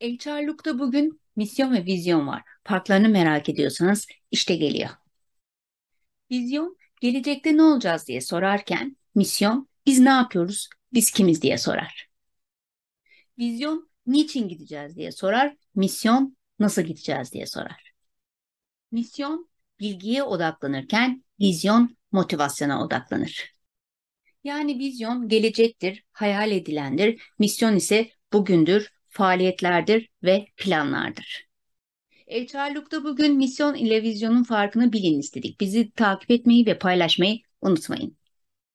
HR'lukta bugün misyon ve vizyon var. Farklarını merak ediyorsanız işte geliyor. Vizyon, gelecekte ne olacağız diye sorarken, misyon, biz ne yapıyoruz, biz kimiz diye sorar. Vizyon, niçin gideceğiz diye sorar, misyon, nasıl gideceğiz diye sorar. Misyon, bilgiye odaklanırken, vizyon, motivasyona odaklanır. Yani vizyon gelecektir, hayal edilendir, misyon ise bugündür, faaliyetlerdir ve planlardır. HR'lukta bugün misyon ile vizyonun farkını bilin istedik. Bizi takip etmeyi ve paylaşmayı unutmayın.